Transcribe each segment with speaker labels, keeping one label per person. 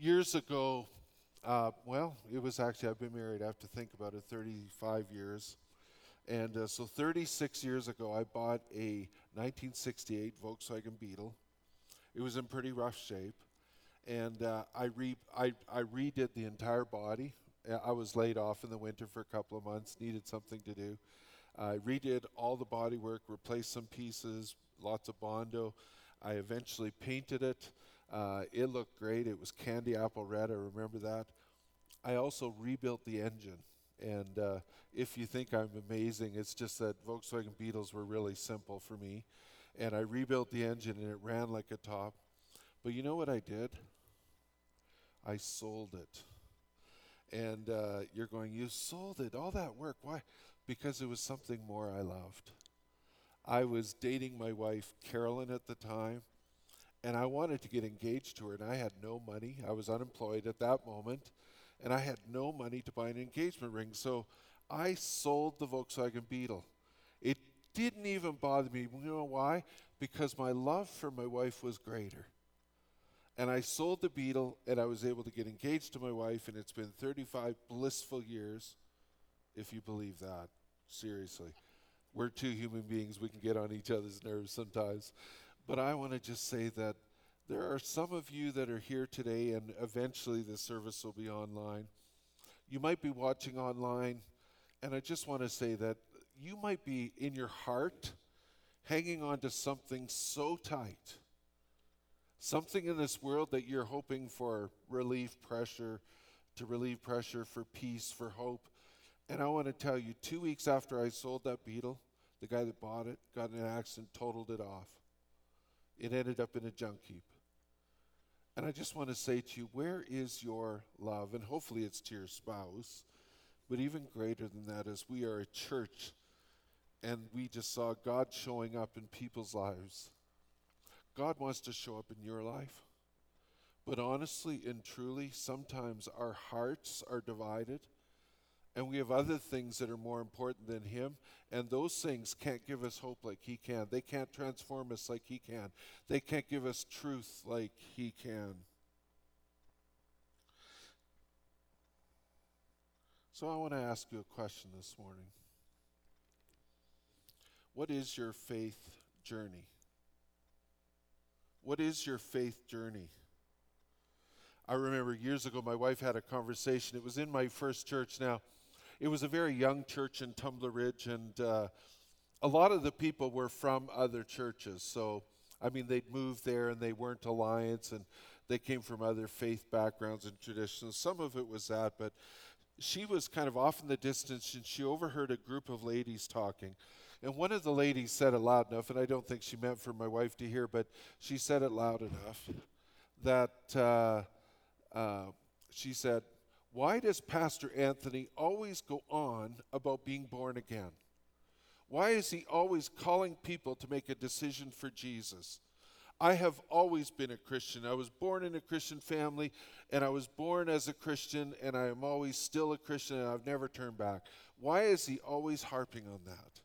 Speaker 1: Years ago, uh, well, it was actually, I've been married, I have to think about it, 35 years. And uh, so 36 years ago, I bought a 1968 Volkswagen Beetle. It was in pretty rough shape. And uh, I, re- I, I redid the entire body. Uh, I was laid off in the winter for a couple of months, needed something to do. I redid all the body work, replaced some pieces, lots of Bondo. I eventually painted it. Uh, it looked great. It was candy apple red. I remember that. I also rebuilt the engine. And uh, if you think I'm amazing, it's just that Volkswagen Beetles were really simple for me. And I rebuilt the engine and it ran like a top. But you know what I did? I sold it. And uh, you're going, you sold it, all that work. Why? Because it was something more I loved. I was dating my wife, Carolyn, at the time, and I wanted to get engaged to her, and I had no money. I was unemployed at that moment, and I had no money to buy an engagement ring. So I sold the Volkswagen Beetle. It didn't even bother me. You know why? Because my love for my wife was greater. And I sold the Beetle, and I was able to get engaged to my wife, and it's been 35 blissful years, if you believe that. Seriously. We're two human beings. We can get on each other's nerves sometimes. But I want to just say that there are some of you that are here today, and eventually the service will be online. You might be watching online, and I just want to say that you might be in your heart hanging on to something so tight Something in this world that you're hoping for relief, pressure, to relieve pressure, for peace, for hope. And I want to tell you, two weeks after I sold that Beetle, the guy that bought it got in an accident, totaled it off. It ended up in a junk heap. And I just want to say to you, where is your love? And hopefully it's to your spouse. But even greater than that is we are a church and we just saw God showing up in people's lives. God wants to show up in your life. But honestly and truly, sometimes our hearts are divided and we have other things that are more important than Him, and those things can't give us hope like He can. They can't transform us like He can. They can't give us truth like He can. So I want to ask you a question this morning. What is your faith journey? What is your faith journey? I remember years ago, my wife had a conversation. It was in my first church. Now, it was a very young church in Tumbler Ridge, and uh, a lot of the people were from other churches. So, I mean, they'd moved there and they weren't Alliance, and they came from other faith backgrounds and traditions. Some of it was that, but she was kind of off in the distance, and she overheard a group of ladies talking. And one of the ladies said it loud enough, and I don't think she meant for my wife to hear, but she said it loud enough that uh, uh, she said, Why does Pastor Anthony always go on about being born again? Why is he always calling people to make a decision for Jesus? I have always been a Christian. I was born in a Christian family, and I was born as a Christian, and I am always still a Christian, and I've never turned back. Why is he always harping on that?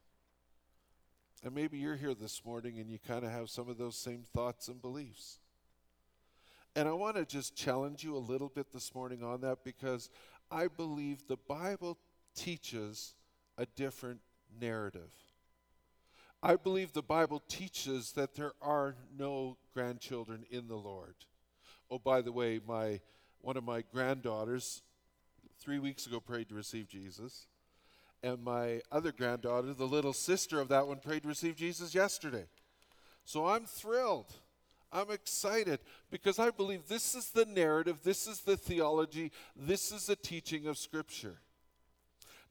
Speaker 1: And maybe you're here this morning and you kind of have some of those same thoughts and beliefs. And I want to just challenge you a little bit this morning on that because I believe the Bible teaches a different narrative. I believe the Bible teaches that there are no grandchildren in the Lord. Oh, by the way, my one of my granddaughters three weeks ago prayed to receive Jesus and my other granddaughter, the little sister of that one, prayed to receive Jesus yesterday. So I'm thrilled. I'm excited because I believe this is the narrative, this is the theology, this is the teaching of Scripture.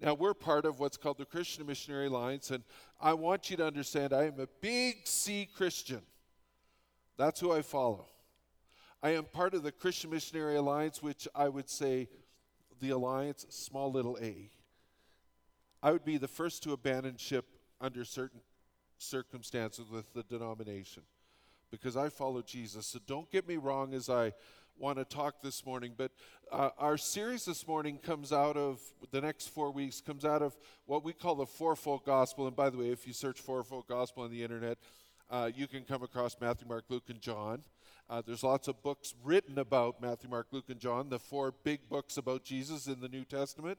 Speaker 1: Now, we're part of what's called the Christian Missionary Alliance, and I want you to understand I am a big C Christian. That's who I follow. I am part of the Christian Missionary Alliance, which I would say the alliance, small little a. I would be the first to abandon ship under certain circumstances with the denomination because I follow Jesus. So don't get me wrong as I want to talk this morning, but uh, our series this morning comes out of the next four weeks, comes out of what we call the fourfold gospel. And by the way, if you search fourfold gospel on the internet, uh, you can come across Matthew, Mark, Luke, and John. Uh, there's lots of books written about Matthew, Mark, Luke, and John, the four big books about Jesus in the New Testament.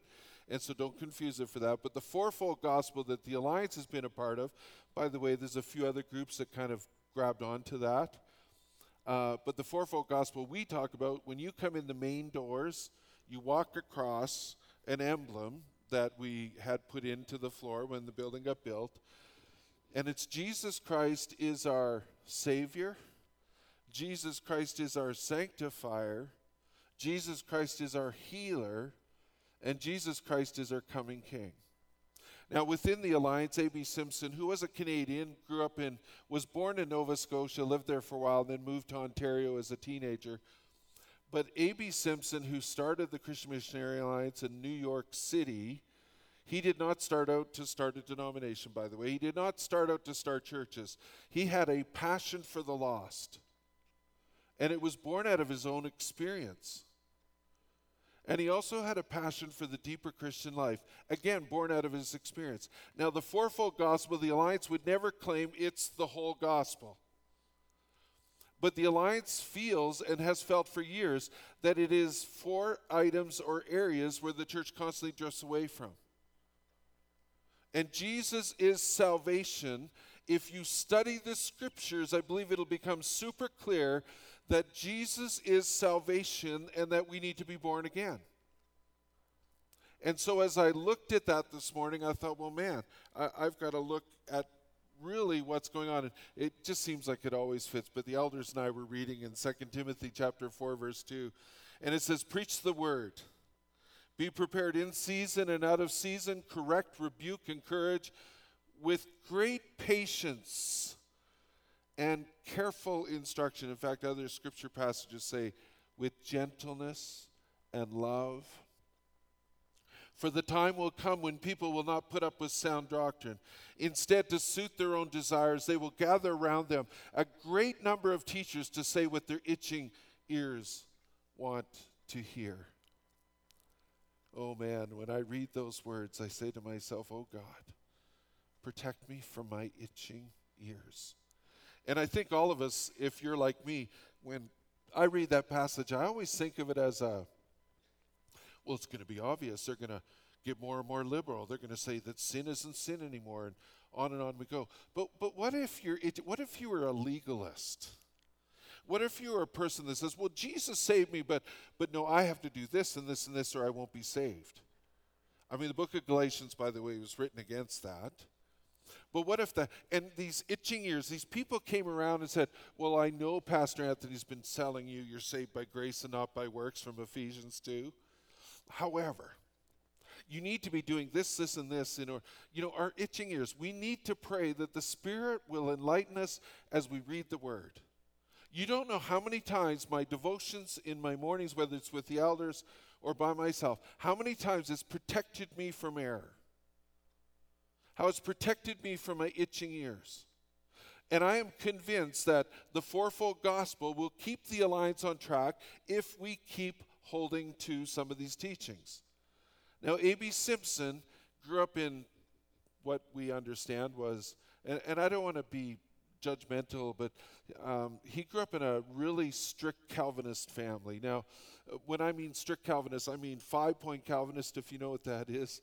Speaker 1: And so don't confuse it for that. But the fourfold gospel that the Alliance has been a part of, by the way, there's a few other groups that kind of grabbed onto that. Uh, but the fourfold gospel we talk about, when you come in the main doors, you walk across an emblem that we had put into the floor when the building got built. And it's Jesus Christ is our Savior, Jesus Christ is our sanctifier, Jesus Christ is our healer, and Jesus Christ is our coming King. Now, within the alliance, A.B. Simpson, who was a Canadian, grew up in, was born in Nova Scotia, lived there for a while, and then moved to Ontario as a teenager. But A.B. Simpson, who started the Christian Missionary Alliance in New York City, he did not start out to start a denomination, by the way. He did not start out to start churches. He had a passion for the lost. And it was born out of his own experience. And he also had a passion for the deeper Christian life, again, born out of his experience. Now, the fourfold gospel, the Alliance would never claim it's the whole gospel. But the Alliance feels and has felt for years that it is four items or areas where the church constantly drifts away from. And Jesus is salvation. If you study the scriptures, I believe it'll become super clear that Jesus is salvation and that we need to be born again. And so, as I looked at that this morning, I thought, well, man, I, have got to look at really what's going on. And it just seems like it always fits. But the elders and I were reading in 2 Timothy chapter 4, verse 2, and it says, Preach the word. Be prepared in season and out of season, correct, rebuke, encourage with great patience and careful instruction. In fact, other scripture passages say, with gentleness and love. For the time will come when people will not put up with sound doctrine. Instead, to suit their own desires, they will gather around them a great number of teachers to say what their itching ears want to hear. Oh man, when I read those words, I say to myself, Oh God, protect me from my itching ears. And I think all of us, if you're like me, when I read that passage, I always think of it as a, well, it's going to be obvious. They're going to get more and more liberal. They're going to say that sin isn't sin anymore, and on and on we go. But but what if you're it, what if you were a legalist? What if you were a person that says, "Well, Jesus saved me, but but no, I have to do this and this and this, or I won't be saved." I mean, the book of Galatians, by the way, was written against that. But what if the, and these itching ears, these people came around and said, Well, I know Pastor Anthony's been selling you, you're saved by grace and not by works from Ephesians 2. However, you need to be doing this, this, and this in order, you know, our itching ears. We need to pray that the Spirit will enlighten us as we read the Word. You don't know how many times my devotions in my mornings, whether it's with the elders or by myself, how many times it's protected me from error how it's protected me from my itching ears. And I am convinced that the fourfold gospel will keep the alliance on track if we keep holding to some of these teachings. Now, A.B. Simpson grew up in what we understand was, and, and I don't want to be judgmental, but um, he grew up in a really strict Calvinist family. Now, when I mean strict Calvinist, I mean five point Calvinist, if you know what that is.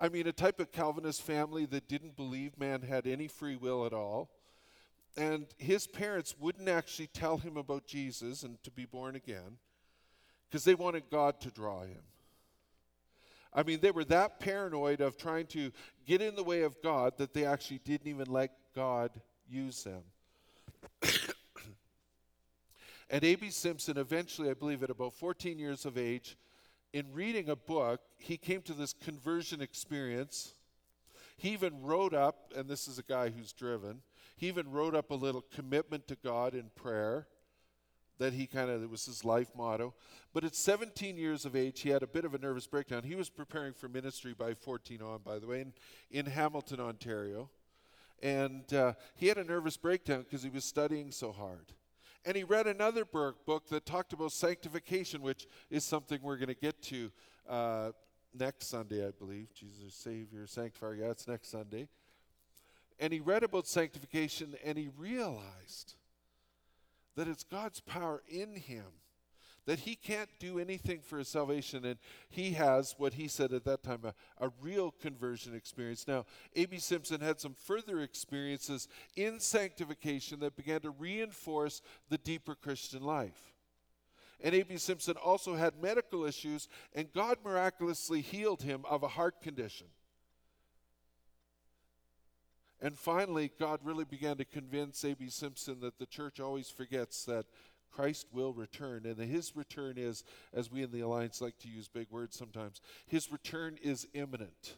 Speaker 1: I mean, a type of Calvinist family that didn't believe man had any free will at all. And his parents wouldn't actually tell him about Jesus and to be born again because they wanted God to draw him. I mean, they were that paranoid of trying to get in the way of God that they actually didn't even let God use them. and A.B. Simpson, eventually, I believe at about 14 years of age, in reading a book, he came to this conversion experience. He even wrote up, and this is a guy who's driven, he even wrote up a little commitment to God in prayer that he kind of, it was his life motto. But at 17 years of age, he had a bit of a nervous breakdown. He was preparing for ministry by 14 on, by the way, in, in Hamilton, Ontario. And uh, he had a nervous breakdown because he was studying so hard. And he read another book that talked about sanctification, which is something we're going to get to uh, next Sunday, I believe. Jesus, Savior, Sanctifier. Yeah, it's next Sunday. And he read about sanctification and he realized that it's God's power in him that he can't do anything for his salvation, and he has what he said at that time a, a real conversion experience. Now, A.B. Simpson had some further experiences in sanctification that began to reinforce the deeper Christian life. And A.B. Simpson also had medical issues, and God miraculously healed him of a heart condition. And finally, God really began to convince A.B. Simpson that the church always forgets that Christ will return. And his return is, as we in the Alliance like to use big words sometimes, his return is imminent.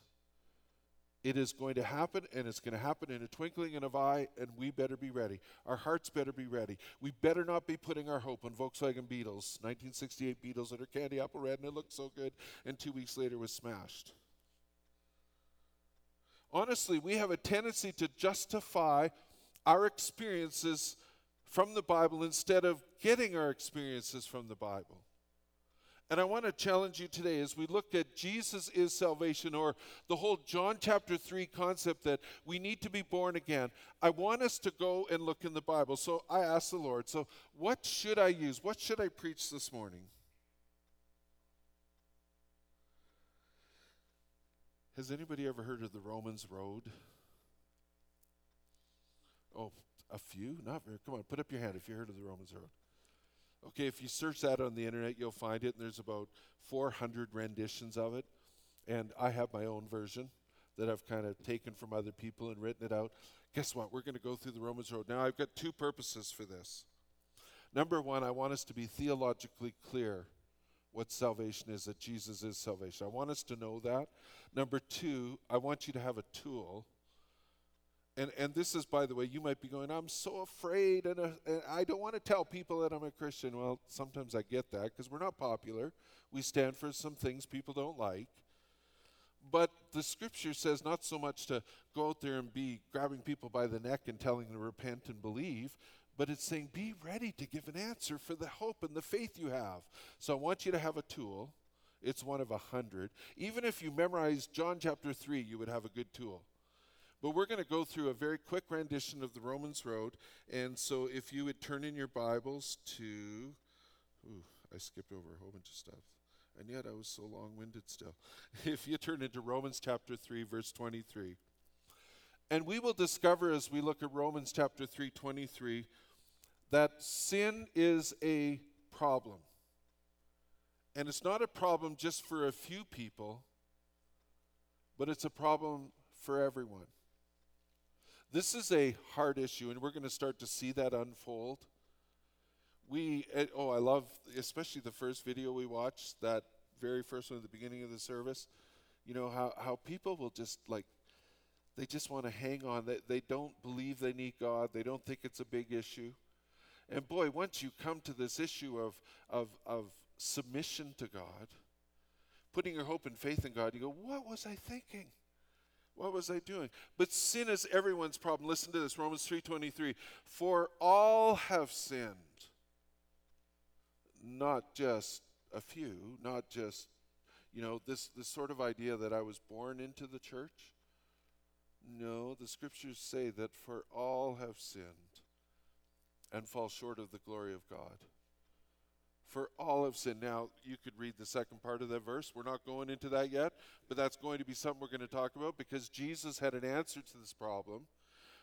Speaker 1: It is going to happen, and it's going to happen in a twinkling of an eye, and we better be ready. Our hearts better be ready. We better not be putting our hope on Volkswagen Beetles, 1968 Beetles that are candy apple red, and it looked so good, and two weeks later was smashed. Honestly, we have a tendency to justify our experiences from the Bible instead of getting our experiences from the Bible. And I want to challenge you today as we look at Jesus is salvation or the whole John chapter 3 concept that we need to be born again. I want us to go and look in the Bible. So I asked the Lord, so what should I use? What should I preach this morning? Has anybody ever heard of the Romans Road? Oh, a few? Not very. Come on, put up your hand if you heard of the Romans Road. Okay, if you search that on the internet, you'll find it, and there's about 400 renditions of it. And I have my own version that I've kind of taken from other people and written it out. Guess what? We're going to go through the Romans Road. Now, I've got two purposes for this. Number one, I want us to be theologically clear what salvation is, that Jesus is salvation. I want us to know that. Number two, I want you to have a tool and and this is by the way you might be going i'm so afraid and, uh, and i don't want to tell people that i'm a christian. Well sometimes i get that because we're not popular. We stand for some things people don't like. But the scripture says not so much to go out there and be grabbing people by the neck and telling them to repent and believe but it's saying be ready to give an answer for the hope and the faith you have. So i want you to have a tool. It's one of a hundred. Even if you memorize john chapter 3 you would have a good tool but we're going to go through a very quick rendition of the Romans Road. And so if you would turn in your Bibles to. Ooh, I skipped over a whole bunch of stuff. And yet I was so long winded still. if you turn into Romans chapter 3, verse 23. And we will discover as we look at Romans chapter 3, 23, that sin is a problem. And it's not a problem just for a few people, but it's a problem for everyone. This is a hard issue, and we're going to start to see that unfold. We, eh, oh, I love, especially the first video we watched, that very first one at the beginning of the service. You know, how, how people will just like, they just want to hang on. They, they don't believe they need God, they don't think it's a big issue. And boy, once you come to this issue of, of, of submission to God, putting your hope and faith in God, you go, what was I thinking? What was I doing? But sin is everyone's problem. Listen to this, Romans 3:23. For all have sinned. Not just a few, not just you know, this this sort of idea that I was born into the church. No, the scriptures say that for all have sinned and fall short of the glory of God for all of sin. Now, you could read the second part of that verse. We're not going into that yet, but that's going to be something we're going to talk about because Jesus had an answer to this problem.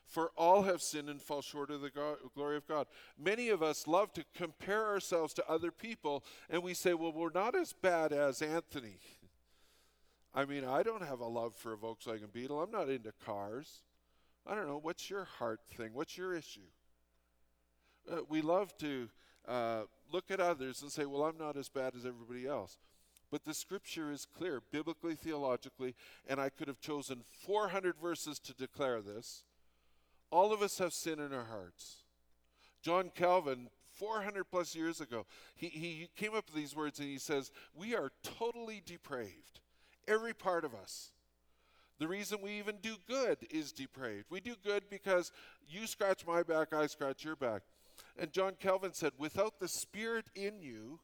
Speaker 1: For all have sinned and fall short of the God, glory of God. Many of us love to compare ourselves to other people, and we say, well, we're not as bad as Anthony. I mean, I don't have a love for a Volkswagen Beetle. I'm not into cars. I don't know. What's your heart thing? What's your issue? Uh, we love to uh, look at others and say, well, I'm not as bad as everybody else. But the scripture is clear, biblically, theologically, and I could have chosen 400 verses to declare this. All of us have sin in our hearts. John Calvin, 400 plus years ago, he, he came up with these words and he says, We are totally depraved, every part of us. The reason we even do good is depraved. We do good because you scratch my back, I scratch your back. And John Calvin said, Without the Spirit in you,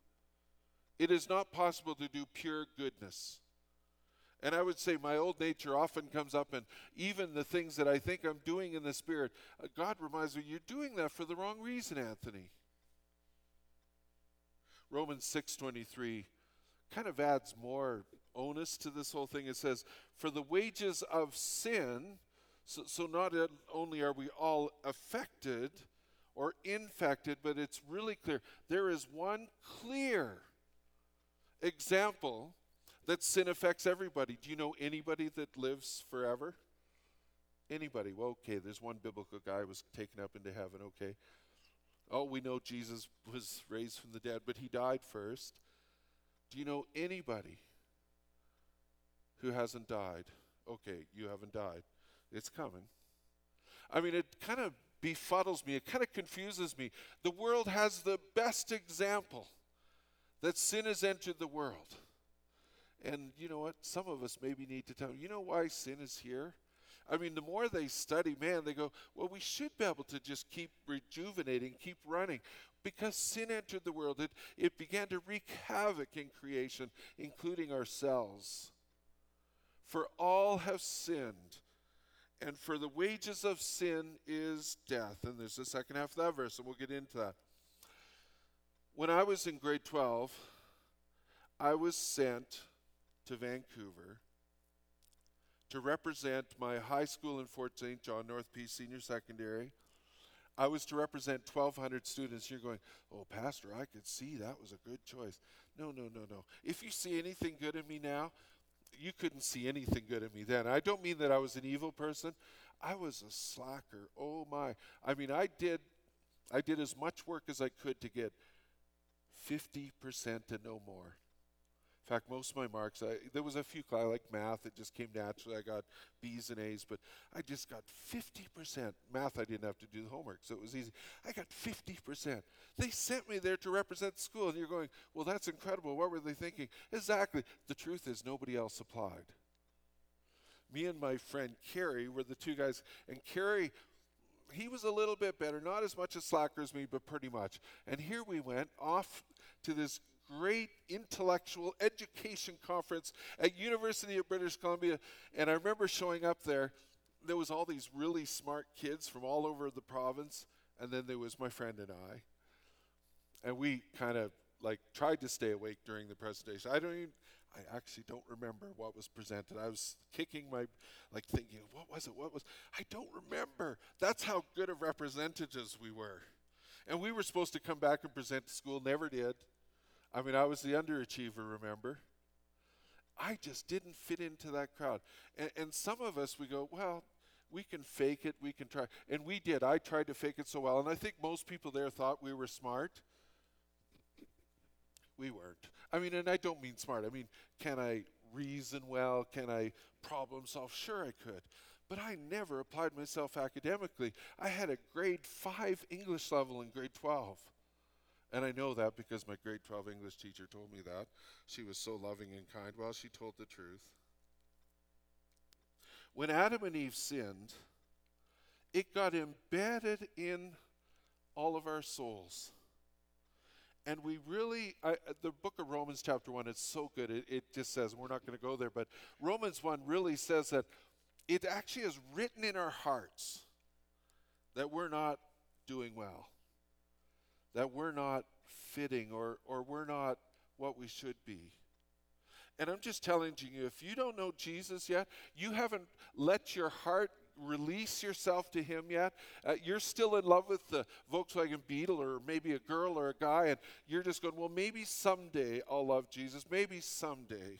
Speaker 1: it is not possible to do pure goodness. And I would say my old nature often comes up, and even the things that I think I'm doing in the Spirit, uh, God reminds me, you're doing that for the wrong reason, Anthony. Romans 6:23 kind of adds more onus to this whole thing. It says, "For the wages of sin, so, so not only are we all affected or infected, but it's really clear. There is one clear example that sin affects everybody. Do you know anybody that lives forever? Anybody? Well, okay, there's one biblical guy was taken up into heaven, okay. Oh, we know Jesus was raised from the dead, but he died first. Do you know anybody who hasn't died? Okay, you haven't died. It's coming. I mean, it kind of befuddles me, it kind of confuses me. The world has the best example that sin has entered the world. And you know what? Some of us maybe need to tell you know why sin is here? I mean, the more they study, man, they go, well, we should be able to just keep rejuvenating, keep running. Because sin entered the world, it, it began to wreak havoc in creation, including ourselves. For all have sinned, and for the wages of sin is death. And there's the second half of that verse, and we'll get into that. When I was in grade 12, I was sent to Vancouver to represent my high school in Fort St. John, North Peace Senior Secondary. I was to represent 1,200 students. You're going, oh, Pastor, I could see that was a good choice. No, no, no, no. If you see anything good in me now, you couldn't see anything good in me then. I don't mean that I was an evil person. I was a slacker. Oh my. I mean, I did I did as much work as I could to get 50% and no more. In fact, most of my marks, I, there was a few, I like math, it just came naturally. I got B's and A's, but I just got 50%. Math, I didn't have to do the homework, so it was easy. I got 50%. They sent me there to represent school, and you're going, well, that's incredible. What were they thinking? Exactly. The truth is, nobody else applied. Me and my friend Kerry were the two guys, and Kerry he was a little bit better, not as much a slacker as me, but pretty much. And here we went off to this great intellectual education conference at University of British Columbia. And I remember showing up there. There was all these really smart kids from all over the province, and then there was my friend and I. And we kind of like tried to stay awake during the presentation. I don't even I actually don't remember what was presented. I was kicking my like thinking, what was it? What was I don't remember. That's how good of representatives we were. And we were supposed to come back and present to school, never did. I mean, I was the underachiever, remember? I just didn't fit into that crowd. And, and some of us, we go, well, we can fake it, we can try. And we did. I tried to fake it so well. And I think most people there thought we were smart. We weren't. I mean, and I don't mean smart. I mean, can I reason well? Can I problem solve? Sure, I could. But I never applied myself academically. I had a grade 5 English level in grade 12. And I know that because my grade 12 English teacher told me that. She was so loving and kind. Well, she told the truth. When Adam and Eve sinned, it got embedded in all of our souls. And we really, I, uh, the book of Romans, chapter 1, it's so good. It, it just says, we're not going to go there, but Romans 1 really says that it actually is written in our hearts that we're not doing well that we're not fitting or, or we're not what we should be. And I'm just telling you, if you don't know Jesus yet, you haven't let your heart release yourself to Him yet. Uh, you're still in love with the Volkswagen Beetle or maybe a girl or a guy, and you're just going, well, maybe someday I'll love Jesus. Maybe someday.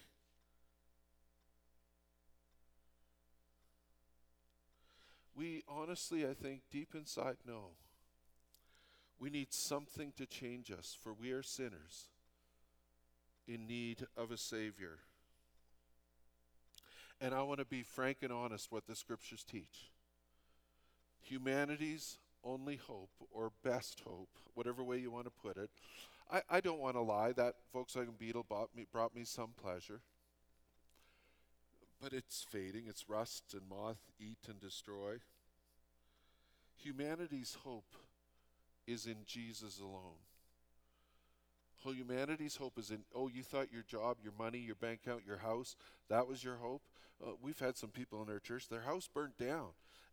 Speaker 1: We honestly, I think, deep inside know we need something to change us, for we are sinners in need of a Savior. And I want to be frank and honest what the scriptures teach. Humanity's only hope, or best hope, whatever way you want to put it. I, I don't want to lie, that Volkswagen Beetle bought me, brought me some pleasure. But it's fading, it's rust and moth eat and destroy. Humanity's hope is in Jesus alone. Whole humanity's hope is in, oh, you thought your job, your money, your bank account, your house, that was your hope? Uh, we've had some people in our church, their house burnt down.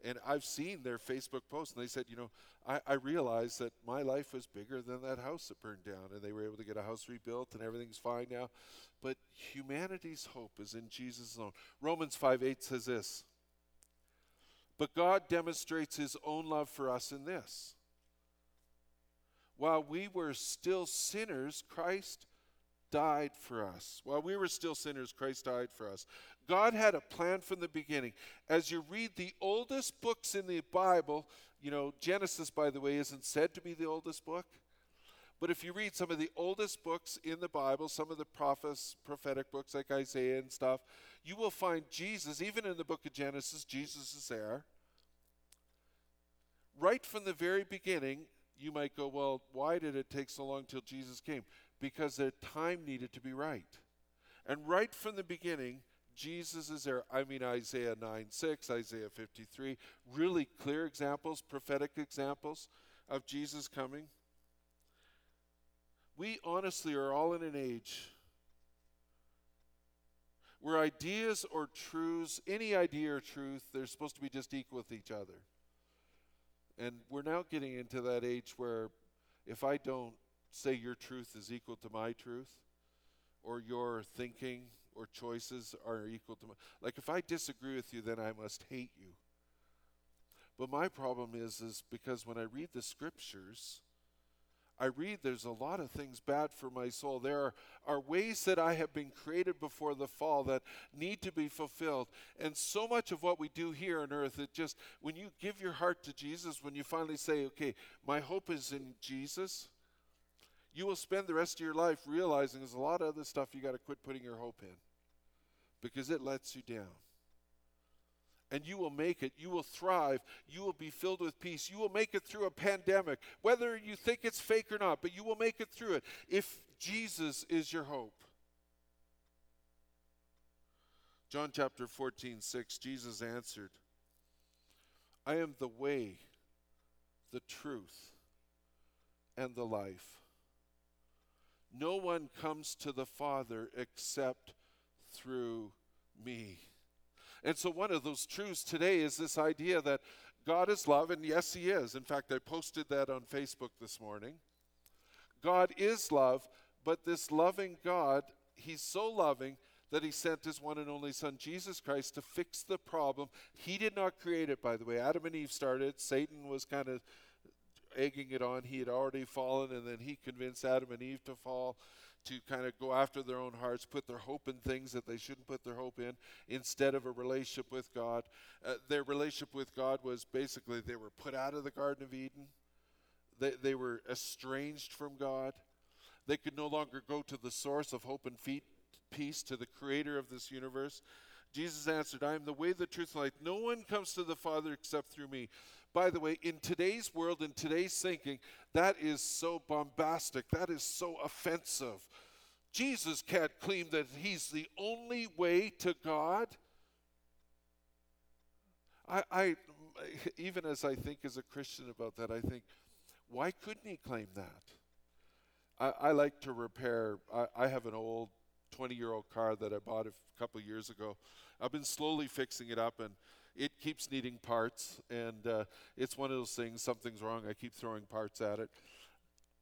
Speaker 1: And I've seen their Facebook posts, and they said, you know, I, I realized that my life was bigger than that house that burned down. And they were able to get a house rebuilt, and everything's fine now. But humanity's hope is in Jesus alone. Romans 5 8 says this But God demonstrates his own love for us in this. While we were still sinners, Christ died for us. While we were still sinners, Christ died for us. God had a plan from the beginning. As you read the oldest books in the Bible, you know, Genesis, by the way, isn't said to be the oldest book. But if you read some of the oldest books in the Bible, some of the prophets, prophetic books like Isaiah and stuff, you will find Jesus, even in the book of Genesis, Jesus is there. Right from the very beginning, you might go, well, why did it take so long till Jesus came? Because the time needed to be right. And right from the beginning, Jesus is there. I mean, Isaiah 9 6, Isaiah 53, really clear examples, prophetic examples of Jesus coming. We honestly are all in an age where ideas or truths, any idea or truth, they're supposed to be just equal with each other. And we're now getting into that age where if I don't say your truth is equal to my truth, or your thinking or choices are equal to my, like if I disagree with you, then I must hate you. But my problem is, is because when I read the scriptures, I read there's a lot of things bad for my soul. There are, are ways that I have been created before the fall that need to be fulfilled. And so much of what we do here on earth, it just, when you give your heart to Jesus, when you finally say, okay, my hope is in Jesus, you will spend the rest of your life realizing there's a lot of other stuff you got to quit putting your hope in because it lets you down and you will make it. You will thrive. You will be filled with peace. You will make it through a pandemic, whether you think it's fake or not, but you will make it through it if Jesus is your hope. John chapter 14, 6, Jesus answered, I am the way, the truth, and the life. No one comes to the Father except through me. And so, one of those truths today is this idea that God is love, and yes, He is. In fact, I posted that on Facebook this morning. God is love, but this loving God, He's so loving that He sent His one and only Son, Jesus Christ, to fix the problem. He did not create it, by the way. Adam and Eve started, Satan was kind of egging it on. He had already fallen, and then he convinced Adam and Eve to fall to kind of go after their own hearts, put their hope in things that they shouldn't put their hope in, instead of a relationship with God. Uh, their relationship with God was basically they were put out of the Garden of Eden, they, they were estranged from God. They could no longer go to the source of hope and feet, peace, to the creator of this universe. Jesus answered, I am the way, the truth, and life. No one comes to the Father except through me. By the way, in today's world, in today's thinking, that is so bombastic. That is so offensive. Jesus can't claim that he's the only way to God. I, I even as I think as a Christian about that, I think, why couldn't he claim that? I, I like to repair. I, I have an old 20 year old car that I bought a couple years ago. I've been slowly fixing it up and it keeps needing parts, and uh, it's one of those things. Something's wrong. I keep throwing parts at it.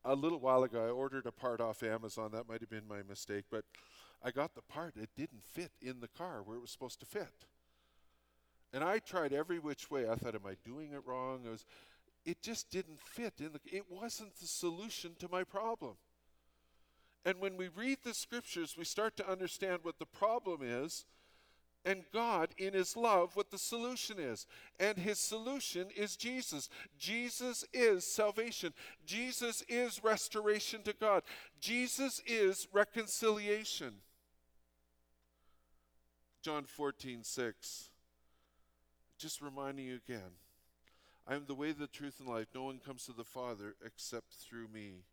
Speaker 1: A little while ago, I ordered a part off Amazon. That might have been my mistake, but I got the part. It didn't fit in the car where it was supposed to fit. And I tried every which way. I thought, am I doing it wrong? It, was, it just didn't fit in the. It wasn't the solution to my problem. And when we read the scriptures, we start to understand what the problem is and God, in His love, what the solution is. And His solution is Jesus. Jesus is salvation. Jesus is restoration to God. Jesus is reconciliation. John 14, 6. Just reminding you again I am the way, the truth, and life. No one comes to the Father except through me.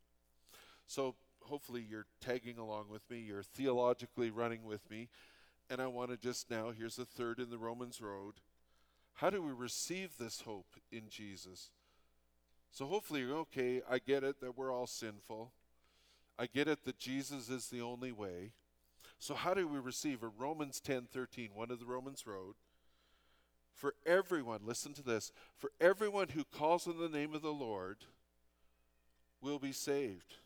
Speaker 1: So hopefully you're tagging along with me, you're theologically running with me. And I want to just now, here's the third in the Romans road. How do we receive this hope in Jesus? So hopefully you're okay. I get it that we're all sinful. I get it that Jesus is the only way. So how do we receive it? Romans 10:13, one of the Romans road. for everyone, listen to this, for everyone who calls on the name of the Lord will be saved.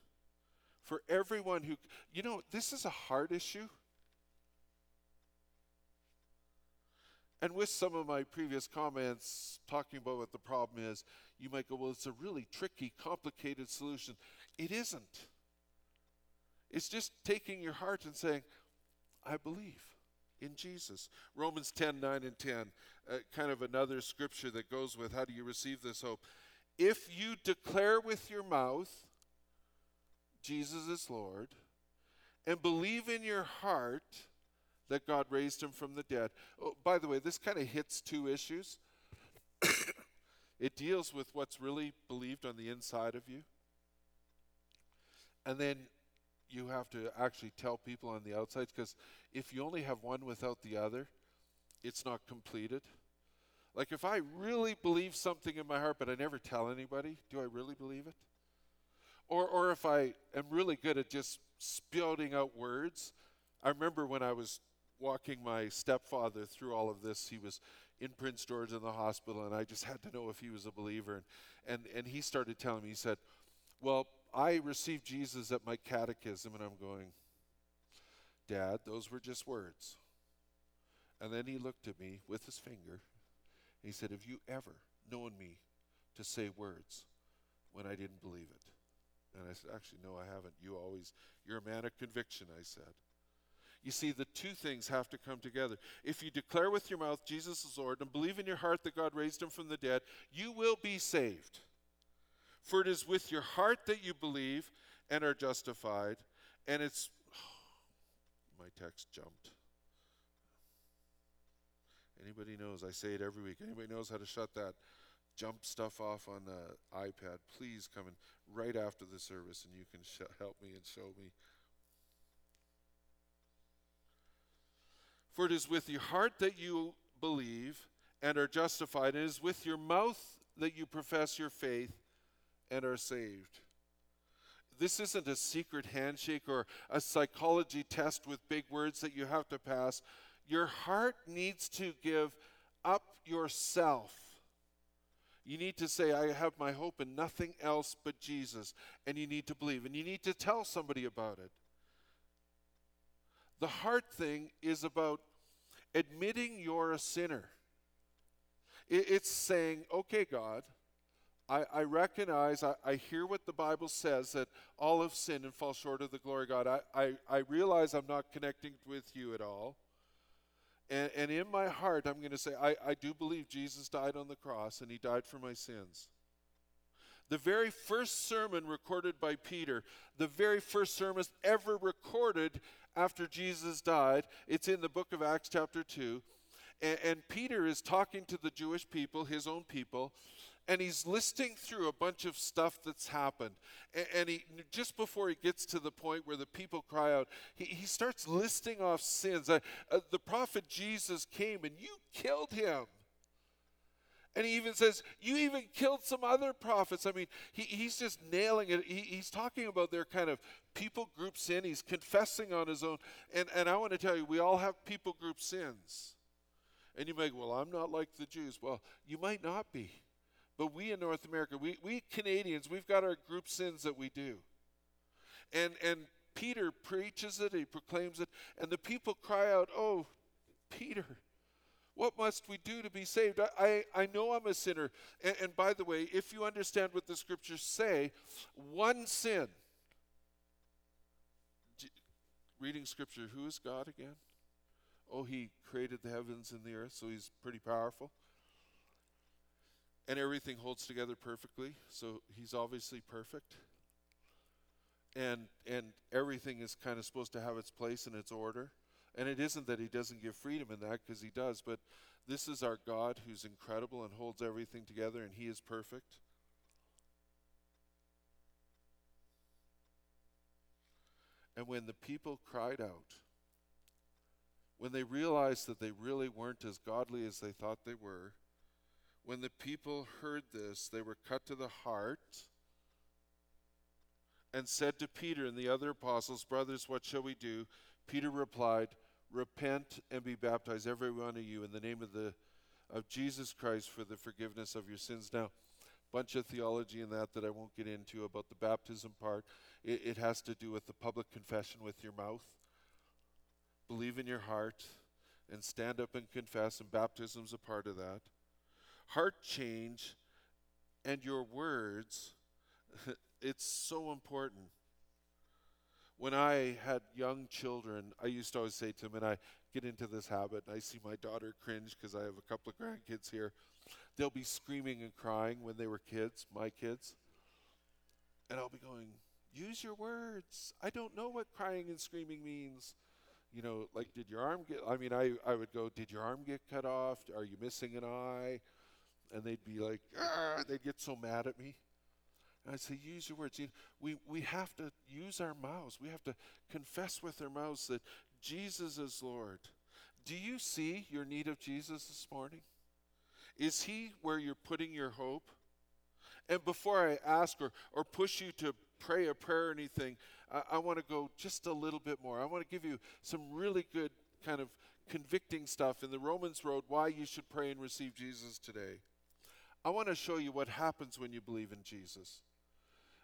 Speaker 1: For everyone who, you know, this is a hard issue. And with some of my previous comments talking about what the problem is, you might go, well, it's a really tricky, complicated solution. It isn't. It's just taking your heart and saying, I believe in Jesus. Romans 10 9 and 10, uh, kind of another scripture that goes with how do you receive this hope? If you declare with your mouth, Jesus is Lord, and believe in your heart that God raised him from the dead. Oh, by the way, this kind of hits two issues. it deals with what's really believed on the inside of you. And then you have to actually tell people on the outside because if you only have one without the other, it's not completed. Like if I really believe something in my heart but I never tell anybody, do I really believe it? Or or if I am really good at just spouting out words. I remember when I was walking my stepfather through all of this, he was in Prince George in the hospital and I just had to know if he was a believer and and, and he started telling me, he said, Well, I received Jesus at my catechism, and I'm going, Dad, those were just words. And then he looked at me with his finger. And he said, Have you ever known me to say words when I didn't believe it? And I said, Actually, no, I haven't. You always, you're a man of conviction, I said. You see, the two things have to come together. If you declare with your mouth Jesus is Lord and believe in your heart that God raised him from the dead, you will be saved. For it is with your heart that you believe and are justified. And it's. Oh, my text jumped. Anybody knows? I say it every week. Anybody knows how to shut that jump stuff off on the iPad? Please come in right after the service and you can sh- help me and show me. For it is with your heart that you believe and are justified, and it is with your mouth that you profess your faith and are saved. This isn't a secret handshake or a psychology test with big words that you have to pass. Your heart needs to give up yourself. You need to say, I have my hope in nothing else but Jesus. And you need to believe. And you need to tell somebody about it. The heart thing is about admitting you're a sinner. It's saying, okay, God, I, I recognize, I, I, hear what the Bible says that all have sinned and fall short of the glory of God. I, I, I realize I'm not connecting with you at all. And, and in my heart, I'm going to say, I, I do believe Jesus died on the cross and he died for my sins. The very first sermon recorded by Peter, the very first sermon ever recorded after Jesus died, it's in the book of Acts, chapter 2. And, and Peter is talking to the Jewish people, his own people, and he's listing through a bunch of stuff that's happened. And, and, he just before he gets to the point where the people cry out, he, he starts listing off sins. Uh, uh, the prophet Jesus came and you killed him. And he even says, You even killed some other prophets. I mean, he, he's just nailing it. He, he's talking about their kind of people group sin. He's confessing on his own. And, and I want to tell you, we all have people group sins. And you might Well, I'm not like the Jews. Well, you might not be. But we in North America, we, we Canadians, we've got our group sins that we do. And, and Peter preaches it, he proclaims it, and the people cry out, Oh, Peter, what must we do to be saved? I, I, I know I'm a sinner. And, and by the way, if you understand what the scriptures say, one sin, reading scripture, who is God again? Oh, he created the heavens and the earth, so he's pretty powerful and everything holds together perfectly. So he's obviously perfect. And and everything is kind of supposed to have its place and its order. And it isn't that he doesn't give freedom in that because he does, but this is our God who's incredible and holds everything together and he is perfect. And when the people cried out, when they realized that they really weren't as godly as they thought they were, when the people heard this, they were cut to the heart and said to Peter and the other apostles, Brothers, what shall we do? Peter replied, Repent and be baptized, every one of you, in the name of the of Jesus Christ for the forgiveness of your sins. Now, bunch of theology in that that I won't get into about the baptism part. It, it has to do with the public confession with your mouth. Believe in your heart and stand up and confess, and baptism's a part of that. Heart change and your words, it's so important when I had young children, I used to always say to them, and I get into this habit, and I see my daughter cringe because I have a couple of grandkids here. They'll be screaming and crying when they were kids, my kids. And I'll be going, use your words. I don't know what crying and screaming means. You know, like, did your arm get, I mean, I, I would go, did your arm get cut off? Are you missing an eye? And they'd be like, Ah they'd get so mad at me. And I say, use your words. You know, we, we have to use our mouths. We have to confess with our mouths that Jesus is Lord. Do you see your need of Jesus this morning? Is He where you're putting your hope? And before I ask or, or push you to pray a prayer or anything, I, I want to go just a little bit more. I want to give you some really good kind of convicting stuff in the Romans Road why you should pray and receive Jesus today. I want to show you what happens when you believe in Jesus.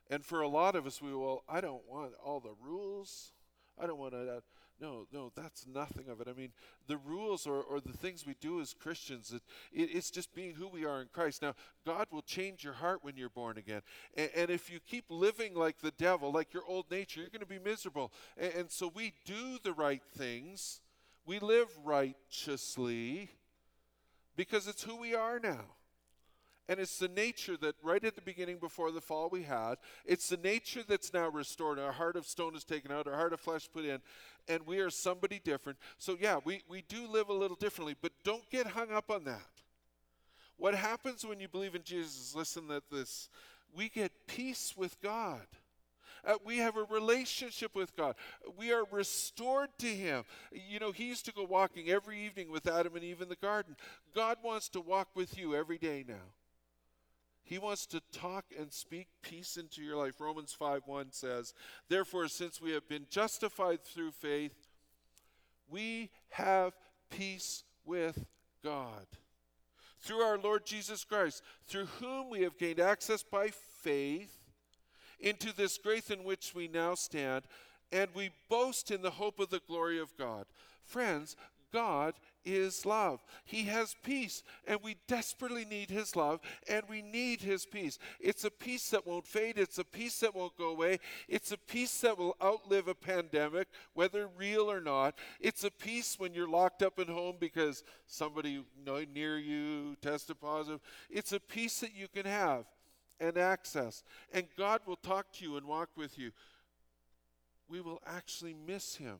Speaker 1: And for a lot of us, we will, I don't want all the rules. I don't want to. Uh, no, no, that's nothing of it. I mean, the rules or, or the things we do as Christians, it, it, it's just being who we are in Christ. Now, God will change your heart when you're born again. And, and if you keep living like the devil, like your old nature, you're going to be miserable. And, and so we do the right things, we live righteously because it's who we are now. And it's the nature that right at the beginning before the fall we had. It's the nature that's now restored. Our heart of stone is taken out, our heart of flesh put in, and we are somebody different. So, yeah, we, we do live a little differently, but don't get hung up on that. What happens when you believe in Jesus, listen that this, we get peace with God. Uh, we have a relationship with God. We are restored to Him. You know, He used to go walking every evening with Adam and Eve in the garden. God wants to walk with you every day now. He wants to talk and speak peace into your life. Romans 5 1 says, Therefore, since we have been justified through faith, we have peace with God. Through our Lord Jesus Christ, through whom we have gained access by faith into this grace in which we now stand, and we boast in the hope of the glory of God. Friends, God is love. He has peace, and we desperately need His love, and we need His peace. It's a peace that won't fade, it's a peace that won't go away, it's a peace that will outlive a pandemic, whether real or not. It's a peace when you're locked up at home because somebody near you tested positive. It's a peace that you can have and access, and God will talk to you and walk with you. We will actually miss Him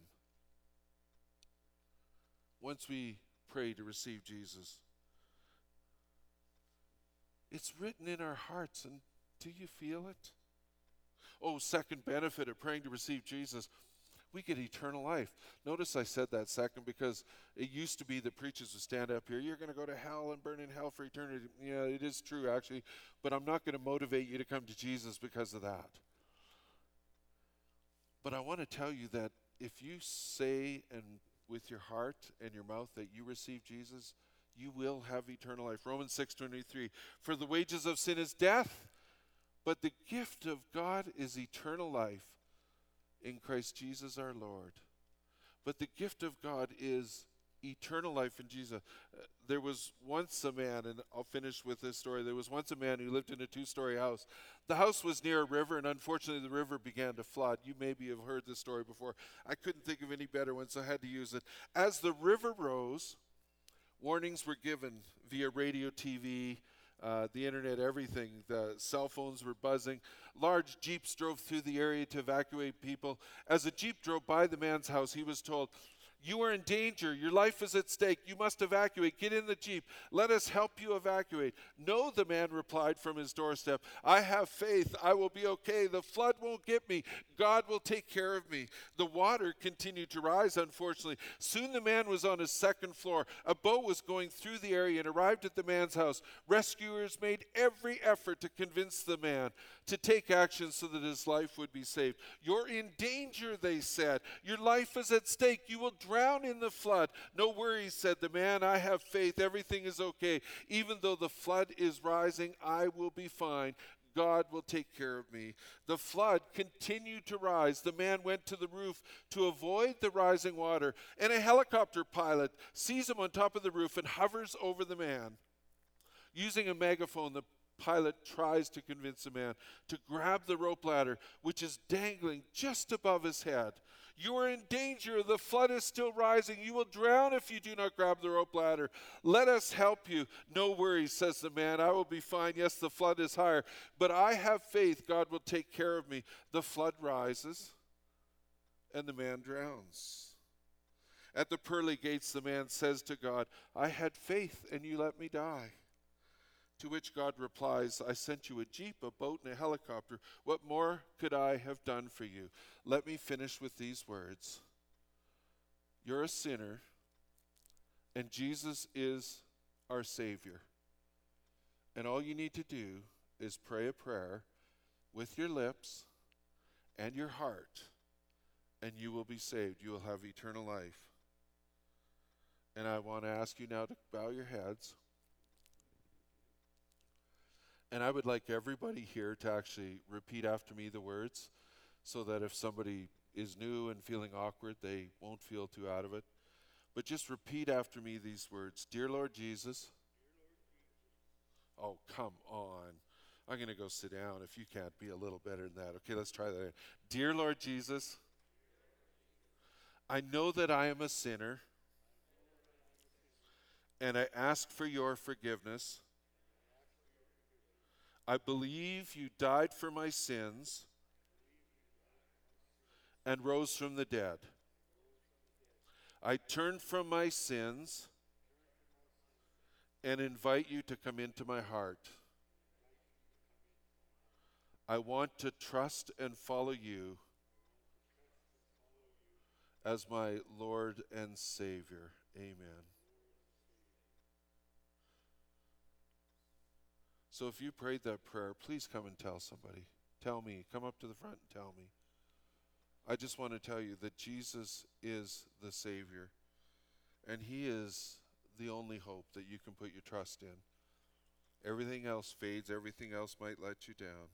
Speaker 1: once we pray to receive Jesus. It's written in our hearts, and do you feel it? Oh, second benefit of praying to receive Jesus we get eternal life. Notice I said that second because it used to be that preachers would stand up here, you're going to go to hell and burn in hell for eternity. Yeah, it is true actually, but I'm not going to motivate you to come to Jesus because of that. But I want to tell you that if you say and with your heart and your mouth that you receive Jesus, you will have eternal life. Romans 6:23 For the wages of sin is death, but the gift of God is eternal life in Christ Jesus our Lord. But the gift of God is eternal life in Jesus. Uh, there was once a man, and I'll finish with this story. There was once a man who lived in a two story house. The house was near a river, and unfortunately, the river began to flood. You maybe have heard this story before. I couldn't think of any better one, so I had to use it. As the river rose, warnings were given via radio, TV, uh, the internet, everything. The cell phones were buzzing. Large jeeps drove through the area to evacuate people. As a jeep drove by the man's house, he was told, You are in danger. Your life is at stake. You must evacuate. Get in the Jeep. Let us help you evacuate. No, the man replied from his doorstep. I have faith. I will be okay. The flood won't get me. God will take care of me. The water continued to rise, unfortunately. Soon the man was on his second floor. A boat was going through the area and arrived at the man's house. Rescuers made every effort to convince the man to take action so that his life would be saved. You're in danger, they said. Your life is at stake. You will drown in the flood. No worries, said the man. I have faith. Everything is okay. Even though the flood is rising, I will be fine. God will take care of me. The flood continued to rise. The man went to the roof to avoid the rising water, and a helicopter pilot sees him on top of the roof and hovers over the man. Using a megaphone, the pilot tries to convince the man to grab the rope ladder, which is dangling just above his head. You are in danger. The flood is still rising. You will drown if you do not grab the rope ladder. Let us help you. No worries, says the man. I will be fine. Yes, the flood is higher, but I have faith God will take care of me. The flood rises, and the man drowns. At the pearly gates, the man says to God, I had faith, and you let me die. To which God replies, I sent you a jeep, a boat, and a helicopter. What more could I have done for you? Let me finish with these words You're a sinner, and Jesus is our Savior. And all you need to do is pray a prayer with your lips and your heart, and you will be saved. You will have eternal life. And I want to ask you now to bow your heads. And I would like everybody here to actually repeat after me the words so that if somebody is new and feeling awkward, they won't feel too out of it. But just repeat after me these words Dear Lord Jesus. Oh, come on. I'm going to go sit down if you can't be a little better than that. Okay, let's try that. Dear Lord Jesus, I know that I am a sinner, and I ask for your forgiveness. I believe you died for my sins and rose from the dead. I turn from my sins and invite you to come into my heart. I want to trust and follow you as my Lord and Savior. Amen. So if you prayed that prayer, please come and tell somebody. Tell me. Come up to the front and tell me. I just want to tell you that Jesus is the Savior, and He is the only hope that you can put your trust in. Everything else fades, everything else might let you down.